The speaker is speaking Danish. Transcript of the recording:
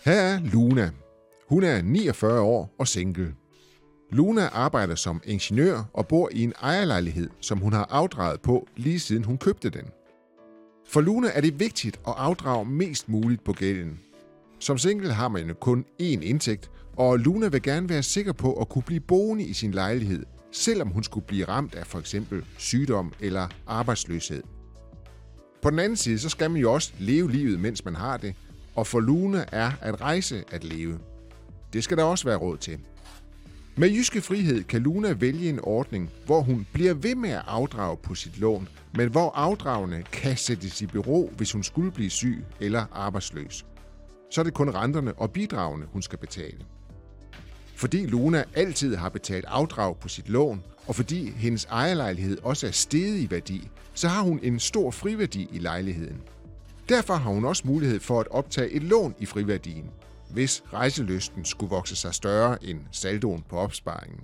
Her er Luna. Hun er 49 år og single. Luna arbejder som ingeniør og bor i en ejerlejlighed, som hun har afdraget på lige siden hun købte den. For Luna er det vigtigt at afdrage mest muligt på gælden. Som single har man jo kun én indtægt, og Luna vil gerne være sikker på at kunne blive boende i sin lejlighed, selvom hun skulle blive ramt af for eksempel sygdom eller arbejdsløshed. På den anden side, så skal man jo også leve livet, mens man har det, og for Luna er at rejse at leve. Det skal der også være råd til. Med Jyske Frihed kan Luna vælge en ordning, hvor hun bliver ved med at afdrage på sit lån, men hvor afdragene kan sættes i bero, hvis hun skulle blive syg eller arbejdsløs. Så er det kun renterne og bidragene, hun skal betale. Fordi Luna altid har betalt afdrag på sit lån, og fordi hendes ejerlejlighed også er steget i værdi, så har hun en stor friværdi i lejligheden. Derfor har hun også mulighed for at optage et lån i friværdien, hvis rejseløsten skulle vokse sig større end saldoen på opsparingen.